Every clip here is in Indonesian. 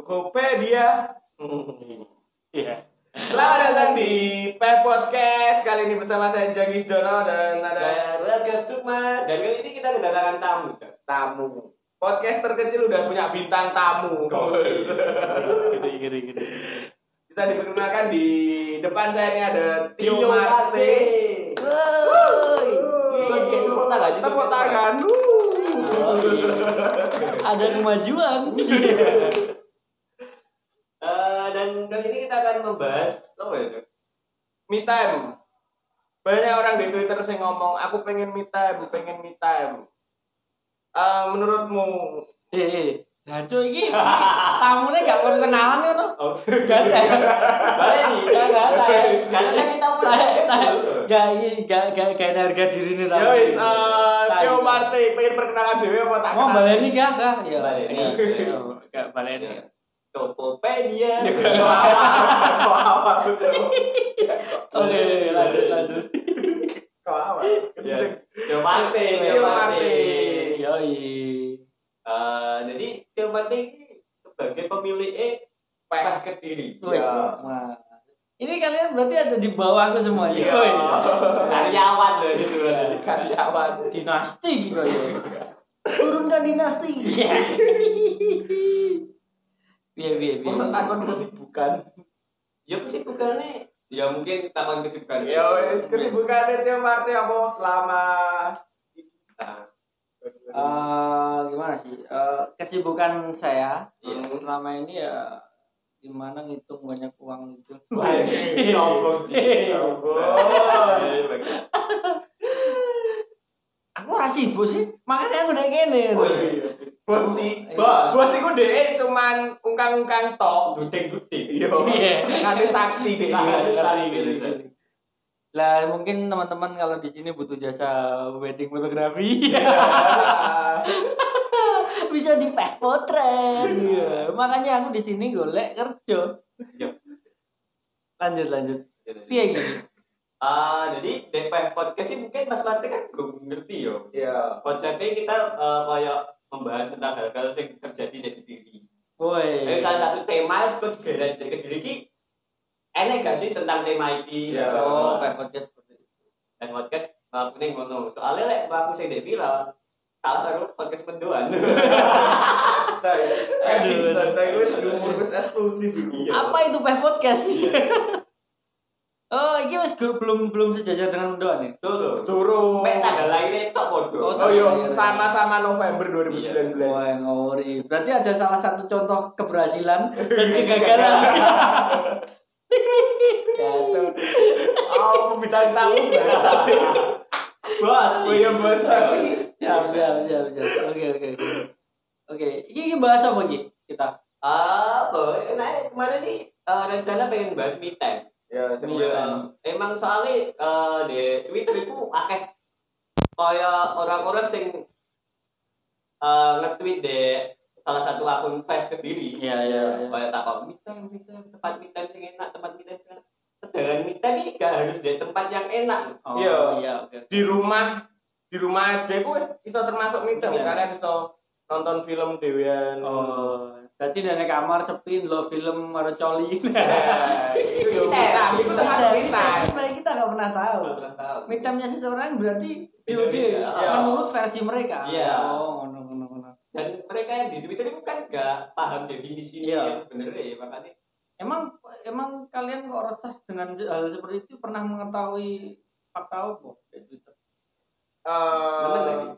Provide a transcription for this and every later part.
Tokopedia. Iya. Selamat datang di Peh Podcast. Kali ini bersama saya Jagis Dono dan ada Saya Raga Sukma dan kali ini kita kedatangan tamu. Cak. tamu. Podcast terkecil udah punya bintang tamu. Gede gede gede. Bisa diperkenalkan di depan saya ini ada Tio kayak tepuk tangan, Tepuk tepuk tangan. Ada kemajuan. Eh, dan kali ini kita akan membahas apa ya? Me time. Banyak orang di Twitter saya ngomong, aku pengen me time, pengen me time. Eh, menurutmu Eh, eh. Nah, cuy, ini tamunya gak perlu kenalan kan? no? Oh, Gak ada. Nih. Gak, gak, gak. Karena kita pun Saya, saya, gak, gak, gak, gak ada harga diri nih. Yo wis eh, Tio Marte pengen perkenalan dhewe apa tak Mau baleni gak? Gak, ya. Baleni. Gak, gak, Gak baleni. Tokopedia. Awak Oke, lanjut, lanjut. Kok awak? Ya. Tio Marte. Yoi. Eh, jadi Tio Marte ini sebagai pemilik eh. Peh Kediri. Ya. Ini kalian berarti ada di bawahku semuanya. Iya. Woi. Karyawan loh gitu. Karyawan. Dinasti gitu ya. Turunkan dinasti. Iya. Biar biar. Maksud takon kesibukan. Ya kesibukannya ya mungkin takon kesibukan. Ya wis kesibukan Tio Marte apa selama Nah, Eh, gimana sih? Eh, kesibukan saya Iya. selama ini ya gimana ngitung banyak uang itu. Sombong sih. Sombong. Iya, bagus. Aku ora sibuk sih, makanya aku udah gini. Oh, iya. Bos si Bos. Bos iku dhek cuman ungkang-ungkang tok. Duting-duting. Yo. Iya. Ngane sakti dhek. Gitu. Lah mungkin teman-teman kalau di sini butuh jasa wedding fotografi bisa di pack potret. Iya. Makanya aku di sini golek kerja. Iya. Lanjut lanjut. Iya gini. Ah, jadi DP podcast ini mungkin Mas Marte kan gue ngerti yo. Iya. Konsepnya kita eh, kayak membahas tentang hal-hal yang terjadi di diri. Woi. Salah satu tema itu juga dari dari diri ki enak gak sih tentang tema ini? Iya. Oh, pack podcast seperti itu. Dan podcast ngelakuin ngono. Soalnya lek aku sing dek viral, kalah karo podcast mendoan. Saya Aduh. bisa saya wis eksklusif. Iya. Apa itu pack podcast? Oh, ini mas belum belum sejajar dengan mendoan ya? Tuh lho. Turun. Mek tanggal lahirnya tok Oh, podo. Oh iya, sama-sama November 2019. Wah, ngori. Berarti ada salah satu contoh keberhasilan dan kegagalan. Ya, tuh. Oh, bintang tamu bahasa. Bos, Oh iya, bos. siap, siap, siap, siap. Oke, oke, oke. Oke, ini, ini bahas apa Ki? Kita? Ah, boy. Nah, kemarin nih eh, rencana pengen bahas me time. Ya, Iya. Emang soalnya eh, di Twitter itu akeh kayak orang-orang sing eh, nge-tweet di salah satu akun face kediri. Iya, iya, iya. Kayak takut me time, me time, tempat me time sing enak, tempat me time sing enak. Sedangkan me time ini gak harus di tempat yang enak. Oh, Iya. iya, oke. di rumah di rumah aja gue iso termasuk meeting Iya. kalian iso nonton film dewean Oh, berarti dari kamar sepi lo film karo coli. Ya, itu yo meeting itu termasuk Sebenarnya kita nggak pernah tahu. Nggak pernah tahu. Mitamnya seseorang berarti. DOD Iya. menurut versi mereka. Iya. Oh, ngono ngono ngono. Dan mereka yang di Twitter itu kan gak paham definisi Iya. yang sebenarnya ya makanya Emang emang kalian kok resah dengan hal seperti itu pernah mengetahui fakta apa di Twitter? Eh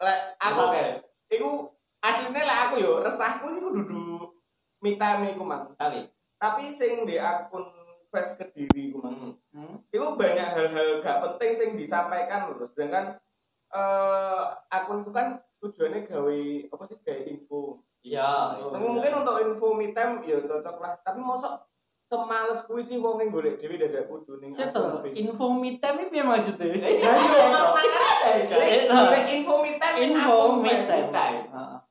lek aku Oke. iku aslinya lek aku yo resahku iku dudu me time iku mang Kali. tapi sing di akun face kediri iku mang Hmm. Itu banyak hal-hal gak penting sing disampaikan loh sedangkan eh akun itu kan tujuannya gawe apa sih gawe info Iya. Oh, Tapi mungkin untuk info me time ya cocok lah tapi mosok semales kuwi sih wong yang golek dhewe dadak kudu ning face. info me time itu yang maksudnya. Ya iya, iya. Info me time Info me time.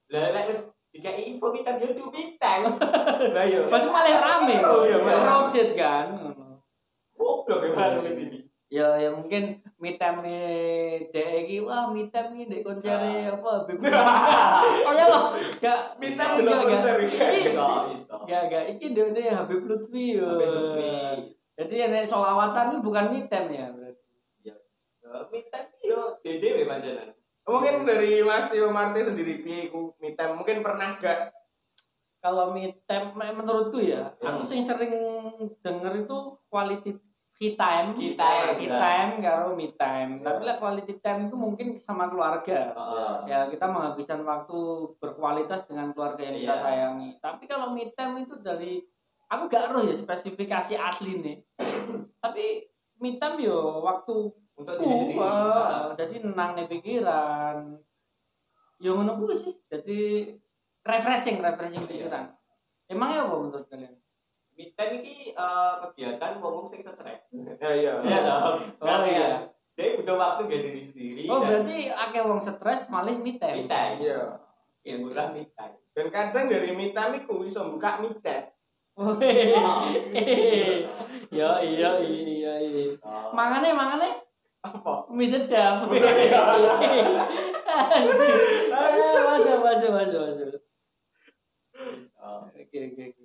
Lah lek wis tiga info minta dia tuh bintang. Lah iya. Berarti malah rame. Oh, iya, malah rame. Crowded kan. Goblok ya malu ini. ya ya mungkin mitem dek iki wah mitem iki dek koncere apa Habib oh ya loh gak Iki dulu gak- konser iki gak gak iki dek dek Habib Lutfi yo Habib Lutfi. jadi nek solawatan ini bukan mitem ya berarti Minta yo dede pancen. Mungkin dari Mas Tio Marti sendiri piye iku me time? Mungkin pernah gak kalau mitem menurutku ya Hmm. aku sing sering denger itu quality key time Key time, key ya. time karo me time Ya. tapi lah quality time itu mungkin sama keluarga ya kita menghabiskan waktu berkualitas dengan keluarga yang kita Iya. sayangi tapi kalau me time itu dari aku gak roh ya spesifikasi asli nih tapi me time yo waktu Untuk diri sendiri. uh, jadi nenang nih pikiran yo ngono kuwi sih jadi refreshing refreshing pikiran emangnya apa menurut kalian Me time iki eh, kegiatan ngomong sing stres. Ya iya. Iya dong. Oh, iya. ya, Dia butuh waktu gak diri sendiri. oh dan berarti akeh wong stres malah me time me time. Iya. Ya murah me time. Dan kadang dari me time iku iso buka micet. Wih. ya iya iya iya Iso. mangane mangane Apa? Mie sedap masuk masuk masuk masuk oke oke oke.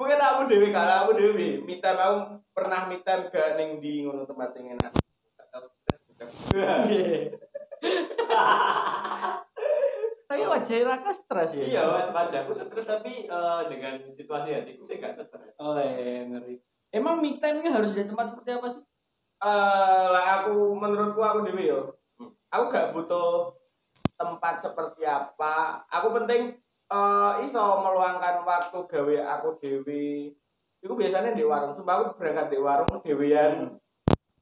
Mungkin aku dewe kalau aku me time aku pernah time gak ning di ngono tempat sing enak. Tapi wajah raka stres ya. Iya, mas wajahku stres tapi eh, dengan situasi hatiku sih gak stres. oh iya ngeri. Emang me time harus di tempat seperti apa sih Eh, lah aku menurutku aku dewe yo. Hmm. Aku gak butuh tempat seperti apa. Aku penting eh iso meluangkan waktu gawe aku dewe. Iku biasanya di warung. Sumpah aku berangkat di warung dewean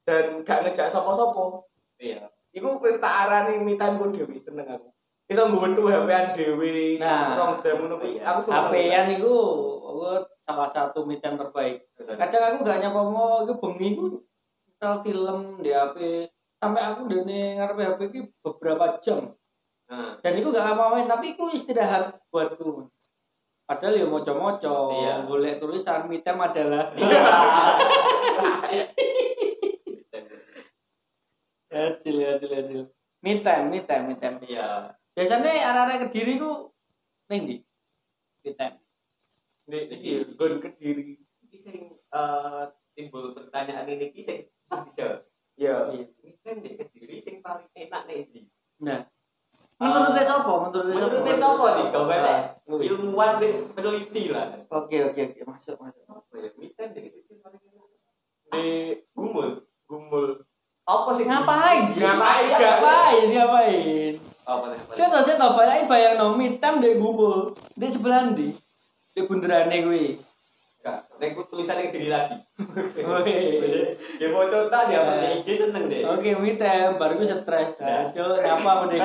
dan gak ngejak sopo-sopo. Iya. Iku wis tak arani me time ku dewe seneng aku. Iso nggo tuh HP-an dewe, Nah. rong jam ngono kuwi. Iya. Aku seneng. HP-an itu aku salah satu me time terbaik kadang aku gak nyapa mau itu bengi ku misal film di HP sampai aku dene ngarep HP ki beberapa jam. Nah, dan itu gak ngapa-ngapain tapi itu istirahat buatku. Padahal ya moco-moco Iya. boleh tulisan me time adalah adil adil adil. Me time me time Iya. biasanya arah-arah kediri ku ning di me time Nek iki gon kediri. Iki sing eh, timbul pertanyaan ini sing Ya. Iya. Ini kan di Kediri sing paling enak nih di. nah menurut Eh, siapa menurut Menurut siapa? siapa sih? Kau Ah, berarti wih. ilmuwan sing peneliti lah. Oke oke oke masuk masuk. Apa ya? Ini kan di Kediri paling enak. Di Gumul. Gumul. Apa sih? Ngapain sih? Ngapain? Ngapain? Ngapain? Saya tahu saya tahu bayang bayang no mitam di gumpul di sebelah di di bundaran gue. Nek tulisan yang diri lagi. Oke Ya foto tak dia apa Ya. di IG seneng deh. oke mitam baru gue stres. Ya. Aduh nyapa mau deh.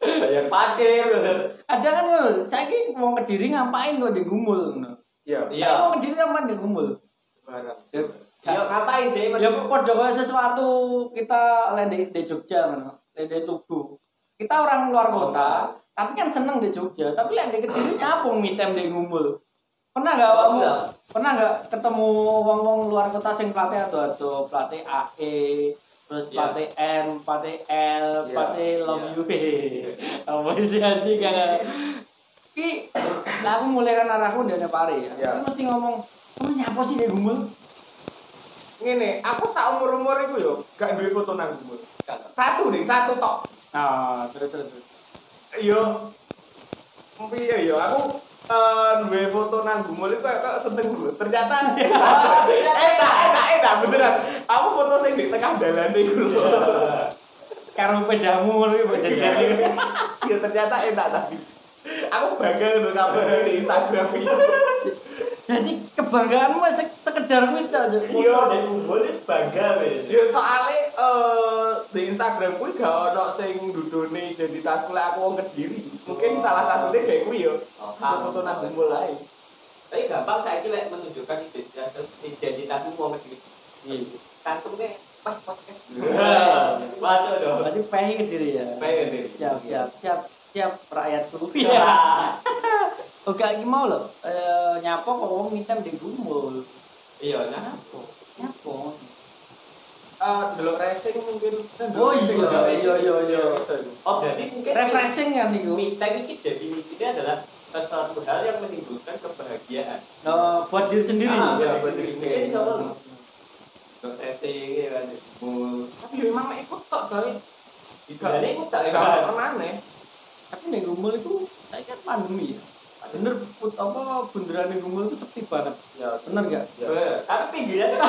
Bayar parkir. Ada kan lo, saya ki mau kediri ngapain kok di gumpul? Ya. Iya. Saya mau kediri ngapain di gumpul? Barang. Ya ngapain deh Ya maksudku? podo kayak sesuatu kita lain di, Jogja mana, lain di Tugu. Kita orang luar kota, tapi kan seneng di Jogja. Tapi lain di Kediri nyapung mitem di Gumbul. Pernah nggak kamu? Pernah. Pernah nggak ketemu wong-wong luar kota sing platnya atau atau platnya AE, terus Iya. platnya M, platnya L, Iya. platnya Love Iya. You. Apa sih anjing kan? Ki, lah aku mulai kan arahku dari pare ya. Tapi mesti ngomong, kamu nyapa sih di Gumbul? Ngene, aku sak umur-umur iku yo gak duwe foto nang Gumul. Satu nih, satu tok. Nah, terus terus. terus. Yo. Piye yo aku duwe foto nang Gumul iku kayak seneng gue. Ternyata enak, enak, enak beneran. Aku foto sing di tengah dalan iku lho. Karo pedamu ngono iki. Ya ternyata enak tapi. Aku bangga lho kabar di Instagram iki. Jadi kebanggaanmu se- sekedar kuwi tok. Cuk. Iya. dan kumpul itu bangga wes. Ya soalnya eh di Instagram kuwi gak ono sing dudune identitasku lek aku wong Kediri. Mungkin salah satunya kayak kuwi yo. Oh, Foto nang Gumul ae. Tapi gampang saya kira menunjukkan identitas identitasmu mau ngerti. Iya. Cantumnya pas podcast. Masuk dong. Berarti pehi ke diri ya. Baik deh. Siap, siap, siap, siap rakyatku. Iya. Oke, iki mau lho. Eh nyapa kok wong mitem di gumul. Iya, nah. Nyapa? Nyapa? eh, delok racing mungkin Oh iya, iya, iya, iya, iya. Oh berarti mungkin Refreshing kan itu. time ini definisinya adalah sesuatu hal yang menimbulkan kebahagiaan. Nah, buat diri sendiri. Ah, iya, buat buat diri diri sendiri lu. Racing ya kan. Tapi memang mek ikut tok soalnya Dan ini tak hebat. pernah nih Tapi nih gumbel itu saya kan pandemi ya. Bener put apa bundaran nih gumbel itu sepi banget. ya Bener gak? ya. Eh, Tapi pinggirnya apa?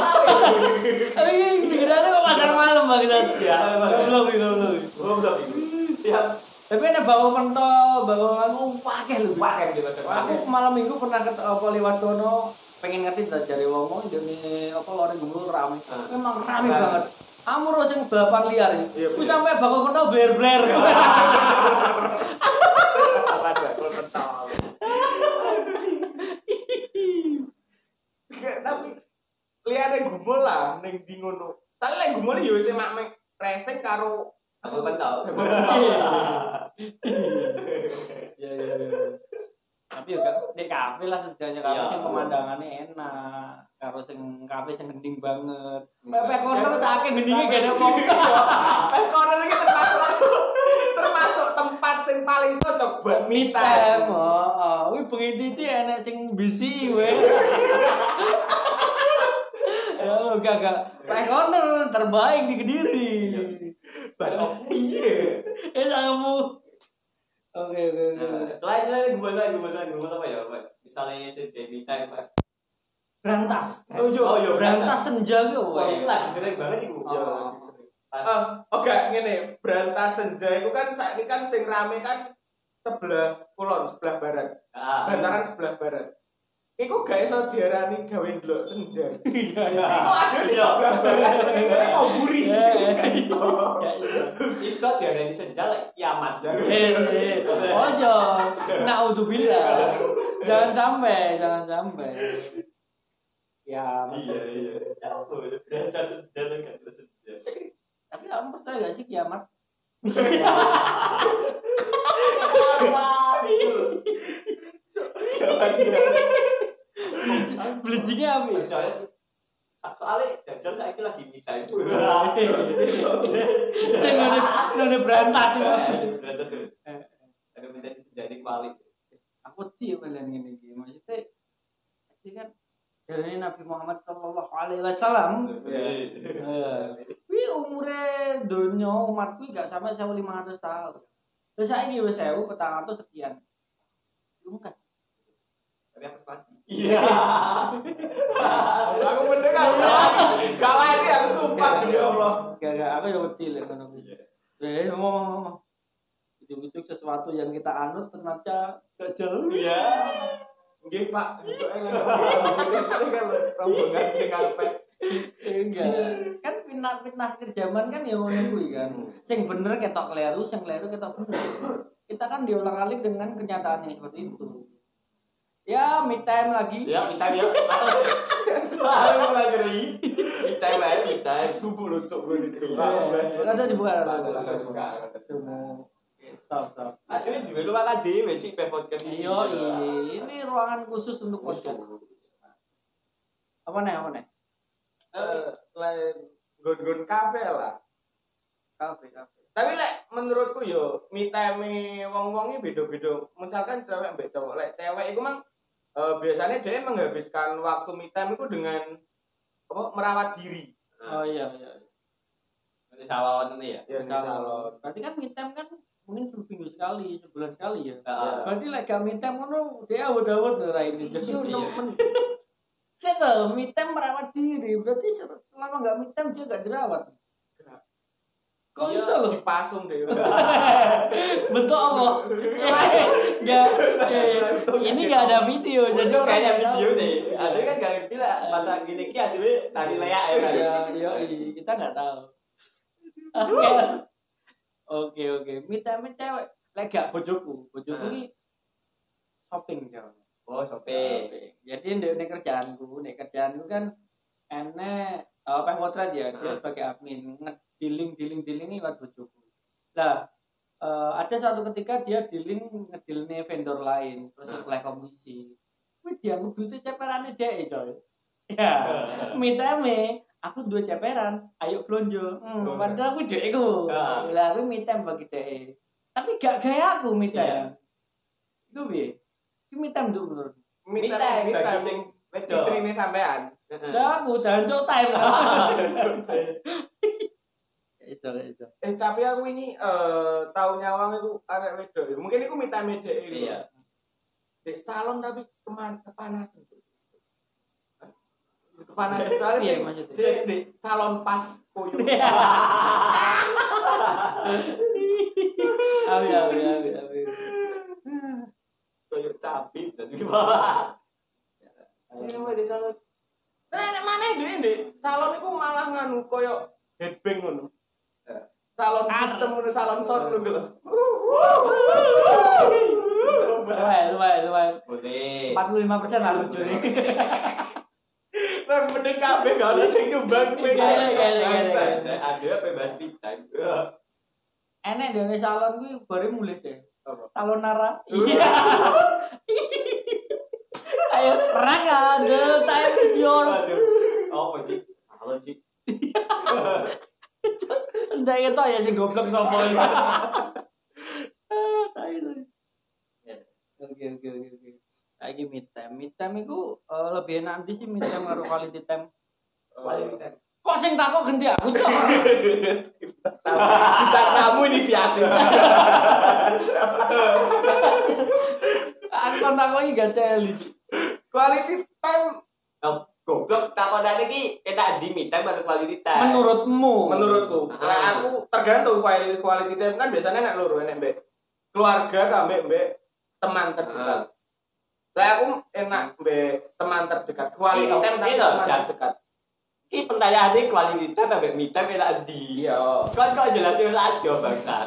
Tapi pikirannya kok pasar malam bang. Iya, Bang. belum belum. Belum itu. Yang Tapi ada bawa mentol, bawa anu pakai lu. pakai di masa Aku malam minggu pernah ke apa lewat kono pengen ngerti tak cari wong ini apa loreng gumbel rame. Ah. Memang Rame. banget. Kamu harus yang balapan liar ya. Aku sampai bawa mentol bler bler. ada kalau pentol Gak, tapi lihatnya gumbul lah neng di ngono tapi lek gumbul ya wis mak mek racing karo Aku kan tahu. Iya iya iya. Tapi ya kan di kafe lah setidaknya kafe Iya. sing pemandangannya enak. Karo sing kafe sing gending banget. Pepe corner saking gendingnya gak ada wong. eh corner iki termasuk termasuk tempat sing paling cocok buat me time oh, wih bengi titi enak sing bisi we. Ya lu gak Pepe corner terbaik di Kediri. Bapak piye Eh kamu. Oke oke oke. Selain gue selain gue apa ya, Pak? Misalnya si Debbie time, Pak. Berantas. Oh, iya, oh, iya, berantas senja gue. Wah, ini lagi sering banget iku. Oh. Oh gak ngene, berantas senja itu kan saiki kan sing rame kan sebelah kulon, sebelah barat. ah, Bantaran sebelah barat. Iku gak iso diarani gawe ndelok senja. Iya Iku ada di sebelah barat, ini mau buri. Iya, iya. Gak iso. Iya. iso dia dari senja lek kiamat jar. Eh, eh, ojo, naudzubillah. Jangan sampai, jangan sampai. Ya, Iya, iya. Ya tapi kamu percaya gak sih kiamat? Apa itu? Belijinya apa ya? Percaya sih. Soalnya Dajjal saya lagi me time. Ini nggak berantas ya. Berantas kan. Ada minta jadi kuali. Aku sih kalian gini gini. Maksudnya, ini kan dari Nabi Muhammad Shallallahu Alaihi Wasallam. Eh, Wih umure dunia umatku gak sampai sewu lima ratus tahun. Terus saya ini wis sewu petang ratus sekian. Lu kan? Tapi aku mati. Iya. Aku mendengar. Gak lagi aku sumpah demi Allah. Gak gak aku ya wedi lek ngono kuwi. Eh ngomong ngomong. Ujuk-ujuk sesuatu yang kita anut ternyata gak jauh. Iya. Nggih, Pak. Kan rombongan dengan pet. Enggak. Kan fitnah-fitnah kerjaman kan ya ngono kuwi kan. Sing bener ketok keliru, sing keliru ketok bener. Kita kan diulang-alik dengan kenyataan yang seperti itu. Ya, me time lagi. Ya, kita ya. Selalu mulai ngeri. Kita lah, kita. Subuh lucu gue lucu. Nanti dibuka nanti Langsung dibuka. buka. Tunggu. Stop, stop. Aduh, juga lu makan di Meci podcast ini. Yo, ini ruangan khusus untuk podcast. Apa nih, apa nih? Eh, Selain gon-gon kafe lah. Kafe, kafe. Tapi lek menurutku yo me time wong-wong ini beda-beda. Misalkan cewek mbek cowok, lek cewek itu mang eh, biasanya dia menghabiskan waktu me time itu dengan apa merawat diri. Oh iya, iya. Nanti salon ini ya. Ya di salon. Berarti kan me time kan mungkin seminggu sekali, sebulan sekali ya. Heeh. Berarti lek gak me time ngono dia awet-awet ora ini. Jadi Iya. nemen. Saya tuh me time merawat diri. Berarti selama gak me time dia gak jerawat. Kok Iya, bisa loh? dipasung deh. Bentuk apa? Enggak. Ini enggak ada video, jadi kayaknya nggak video deh. Ada kan gak ngerti lah. Masa gini ki ada tari leak ya. Ya, iya, iya, kita nggak tahu. Oke, oke, oke. Minta minta cewek. Lek gak bojoku, bojoku Nah. ini shopping jauh. Oh, shopping. Jadi di ini kerjaanku, ini kerjaanku kan enek apa yang potret ya, dia Nah. sebagai admin dealing dealing ini buat bojoku. Nah, eh, ada suatu ketika dia dealing ngedealing vendor lain, terus Nah. oleh komisi. Wih, dia duitnya ceperannya dia coy. Ya, minta me aku dua ceperan ayo blonjo hmm, Oh. padahal aku dek iku Ah. lah aku me time bagi dek tapi gak gaya aku me time itu piye itu time tuh menurut Me Minta time. sing. Istri ini sampean. Lah aku jancuk time lah itu itu Eh tapi aku ini eh tahu nyawang itu arek wedok. ya. Mungkin itu minta mede itu. Iya. Di salon tapi keman kepanasan. Kepanasan soalnya Iya, sih maksudnya. di, di salon pas koyo. Abi abi abi abi. Koyo cabi jadi gimana? Ini mah di sana. Nah, mana dhewe di salon itu malah nganu koyo headbang ngono. Salon sistem ngono, salon sound ngono lho. Lumayan lumayan lumayan. Boleh. 45 persen lah lucu nih. Nah, mending kabeh gak ada sing nyumbang kowe. Iya, iya, iya, iya, iya. Nah, Ada bebas pita. Enek dene salon kuwi baru mulai deh. Apa? Salon Nara. Iya. Ayo, Rangga, the time is yours. Oh, Cik. Halo, Cik. Entah itu ya sing goblok sapa iki. Ah, tai tai. Oke oke oke oke. Lagi mid time. Mid time iku eh, lebih enak nanti sih mid time karo quality time. Quality time. Kok sing takok ganti aku, Cok? Kita tamu inisiatif. Aku kan takoki gateli. Quality time Oh, goblok takon tadi ki kita di me time atau quality time. Menurutmu? menurutku. Ah. Nah, aku tergantung quality quality time kan biasanya nek loro nek mbek keluarga kambek mbek teman terdekat. Lah aku enak mbek teman terdekat. Quality Iya, time tapi iya, teman terdekat. Ki pertanyaannya quality time apa me time enak di. Iya. Kan kok jelasin saja bangsa.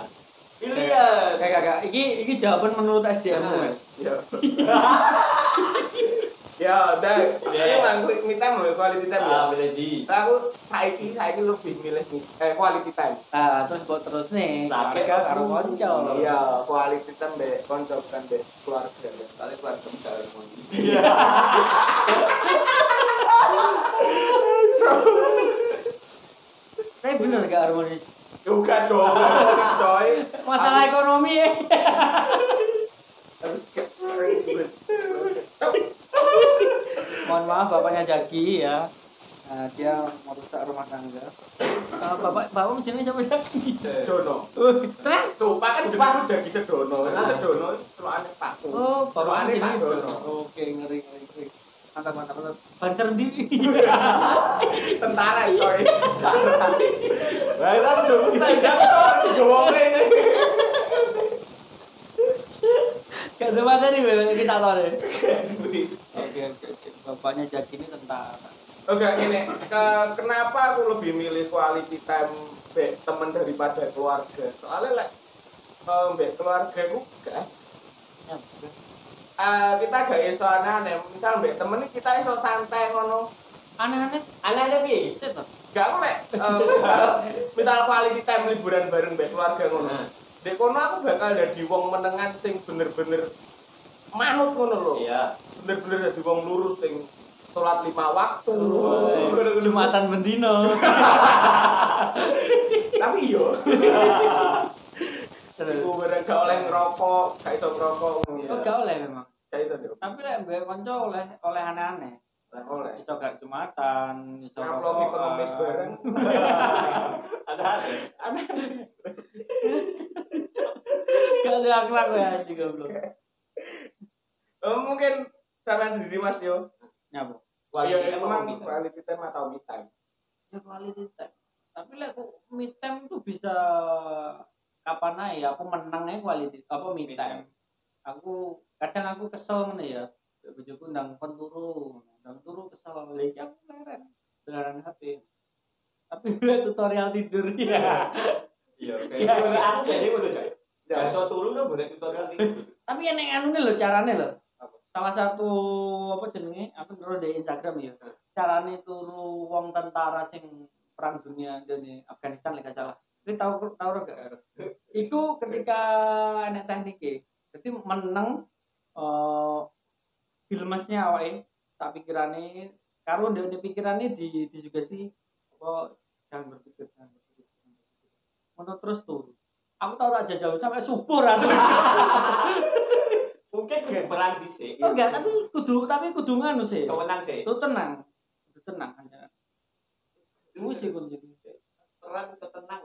Pilihan. Kayak kakak, iki iki jawaban menurut SDM mu. Ah. kan? Iya. Ya, udah. Iya. Ini mah me time mbek quality time ya. Ah. Nah, aku saiki saiki lebih milih me- eh quality time. Ah, terus kok terus nih, Sakit keluarga karo kanca. Iya, quality time mbek kanca kan mbek keluarga. Kali keluarga bisa harmonis. Iya. Tapi bener gak harmonis. Juga dong, coy. Masalah ekonomi ya. Harus kayak ribet. Mohon maaf bapaknya Jaki ya. Nah, dia mau rusak rumah tangga. Ah, bapak bapak jenenge siapa Jaki? Dono. Terus? Sumpah kan jenengku jadi sedono. Nah, sedono celukane Pakku. Oh, bapak Pak jenenge Dono. Oke, ngeri ngeri ngeri. Mantap mantap mantap. Banser di. Tentara coy. Lah kan jowo stand up to jowone ini. Gak ada materi kita tahu deh. Oke oke. Bapaknya Jaki ini tentara. Oke, ini ke, kenapa aku lebih milih quality time mbek temen daripada keluarga? Soalnya lek eh, mbek keluarga ku gak Ya, eh, kita gak iso aneh-aneh. Misal mbek temen kita iso santai ngono. Aneh-aneh. Piye? Set toh. Gak aku lek eh, misal misal quality time liburan bareng mbek keluarga ngono. Nah. Dek kono aku bakal jadi wong menengan sing bener-bener manut ngono lho. Iya. Bener-bener jadi wong lurus sing sholat lima waktu. Jumatan bendino. Tapi yo, Terus. iku bener gak oleh ngerokok, gak iso ngerokok. Oh, gak oleh memang. Gak iso deh. Tapi lek mbek kanca oleh oleh aneh-aneh. Gak oleh. Iso gak jumatan, iso di pengemis bareng. Ada. Aneh. Gak ada akhlak ya juga belum. Oh, mungkin sama sendiri Mas Tio. Nyapa? Iya, time apa emang quality time atau me time? Ya quality time. Tapi lek kok me time tuh bisa kapan aja aku menang aja quality apa me time. Aku kadang aku kesel ngene ya. Bojoku ndang kon turu, ndang turu kesel lagi aku leren. Beneran HP. Tapi gue tutorial tidur ya. Iya, Iya. kayak gitu. aku jadi udah coy. Ya. Kan so turu kan boleh tutorial gitu. Tapi yang anu nih loh caranya loh. Apa? Salah satu apa jenenge? Aku ngerti di Instagram ya. Caranya turu wong tentara sing perang dunia dari Afghanistan lek salah. Ini tahu tahu gak? Iku ketika enek teknik Jadi menang eh filmesnya awake tak pikirane karo ndek pikirannya di disugesti apa jangan berpikir jangan berpikir jangan berpikir Ngono terus tuh aku tahu tak jajal sampai subuh ra Kudu perang dhisik. oh enggak tapi kudu tapi kudu nganu sih kemenang sih. lu tenang Kudu tenang aja Itu sih kuncinya Perang tenang.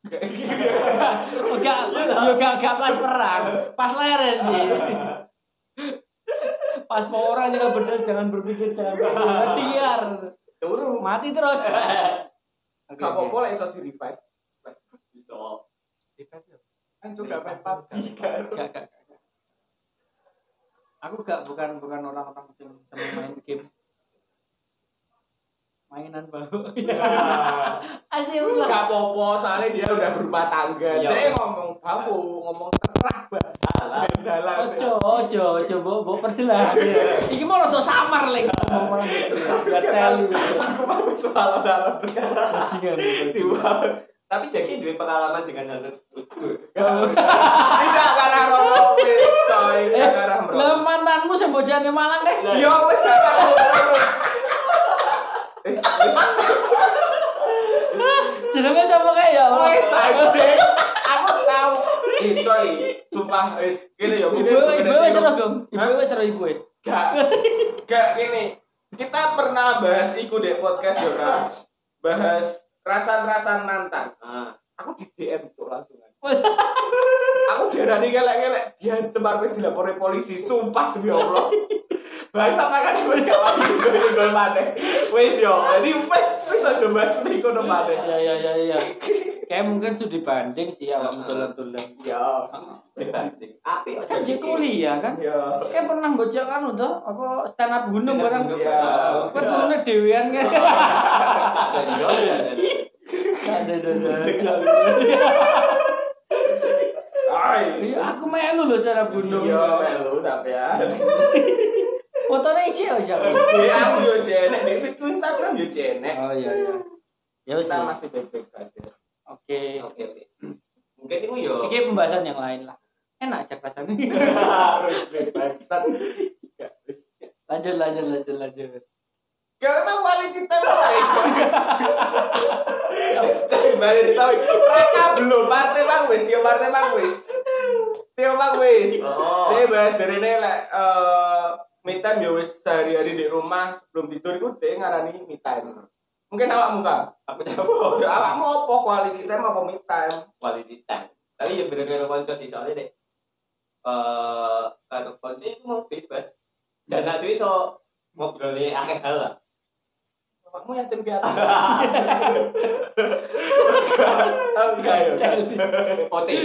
Enggak, enggak enggak pas perang, pas leren sih. Pas mau orang jangan bener, jangan berpikir, jangan berpikir, liar, Turu. mati terus. Oke, Gak oke. apa-apa lah iso di revive. Bisa. Kan juga main PUBG kan. Enggak, enggak, enggak bukan bukan orang-orang yang senang main game. Mainan baru. Asik Gak ulah. apa-apa, soalnya dia udah berumah tangga. Iya. Dia ngomong kamu, ngomong terserah. Dalam. Ojo, ojo, ojo, mbok mbok perjelas. Iki mau rada samar lek ngomong malah gitu. Enggak teli. Aku mau soal dalam Bajingan. Tiba. Tapi Jaki duwe pengalaman dengan hal tersebut. Tidak karena Rono coy, Eh, tidak karena Rono. lah mantanmu sing bojane Malang deh. Rono. Wis wis Jenenge sapa kae ya? Wis aja. Aku tahu. Eh coy, sumpah wis gini yo. Ibu ibu wis gem. Ibu wis ora ibu. Gak, gak gini. Kita pernah bahas iku deh podcast yo kan. Bahas rasan-rasan mantan. Ah. Aku di DM tuh langsung. Aku diarani gelek-gelek dia tempat gue dilapori polisi sumpah demi Allah bahasa makan wis gak wani gol maneh wis yo jadi wis wis aja bahas niku no maneh Ya ya ya ya. Kayak mungkin sudah dibanding sih awak tulen-tulen. ya Dibanding. Api Kan je kuliah kan? ya Kayak pernah bocah kan untuk apa stand up gunung barang. gunung, ya. Kok turunnya dewean kan? Sadar yo. Ada ada ada. ay Iya, Aku melu loh stand up gunung. iya melu sampean Fotonya isi aja. aku yo jenek di Instagram yo jenek Oh iya iya. Ya wis. ya. masih baik-baik saja Oke. Oke, oke. Mungkin itu yo. Ini pembahasan yang lain lah. Enak aja rasanya. harus wis. lanjut lanjut lanjut lanjut. Emang quality time baik. Balik di tahun. Raka belum. Partai bang wis. Tio partai bang wis. Tio bang wis. Oh. Ini bahas dari ini lek eh me time ya wis sehari-hari di rumah sebelum tidur itu dia ngarani me time. Mungkin awak muka. Aku jawab. Awakmu apa quality time apa me time? Quality time. Tapi ya bener-bener konco sih soalnya deh. Eh, karo konco itu mau bebas. Dan nanti iso ngobrolnya akeh hal lah. Awakmu yatim piatu. Enggak ya. OTW.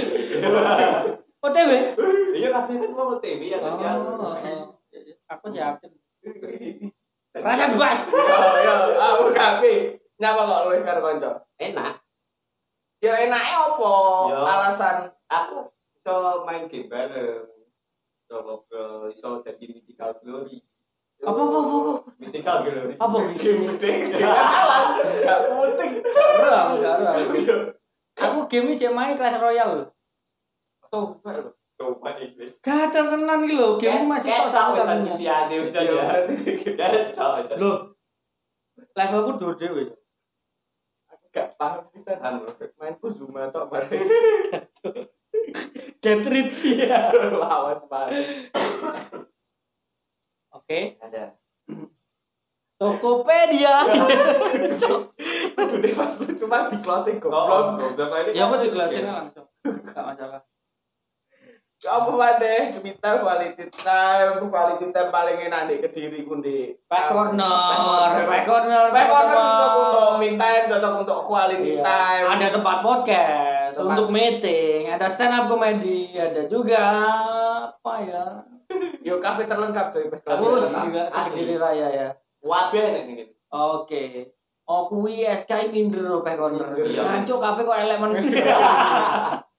OTW. Iya kabeh kan mau OTW ya kan. Aku siapin. Rasa bebas. Ya ya, aku kape. Nyapa kok luwih karo kanca? Enak. Ya enaknya apa? Ya. Alasan Aku iso main game bareng. Iso ngobrol, iso jadi mythical glory. Apa apa apa apa. Mythical glory. Apa game game kalah, gak penting. Enggak, enggak, enggak. Iya. Aku game cek main Clash Royale. Tuh, ada tenan iki lho, game masih pesan satunya. usianya bisa Iya, ya. Loh. Levelku dua dewe. aku gak paham bisa Anu. mainku Zuma tok bareng. Rich ya. Lawas banget. Oke. Ada. Tokopedia. Deh pas cuma di closing Oh, goblok. goblok lagi. ya aku di kelasnya langsung. Enggak masalah. Apa wae kita quality time, quality time paling enak di Kediri ku di Back corner, back corner. Back corner cocok untuk me time, cocok untuk quality Iya. time. Ada tempat podcast Tempat- untuk meeting, ada stand up comedy, ada juga apa ya? Yo kafe terlengkap Aku corner. juga. Kediri Raya ya. Wabe nek ngene. Oke. Oh kuwi SK minder back corner. Gancuk kafe kok elek men.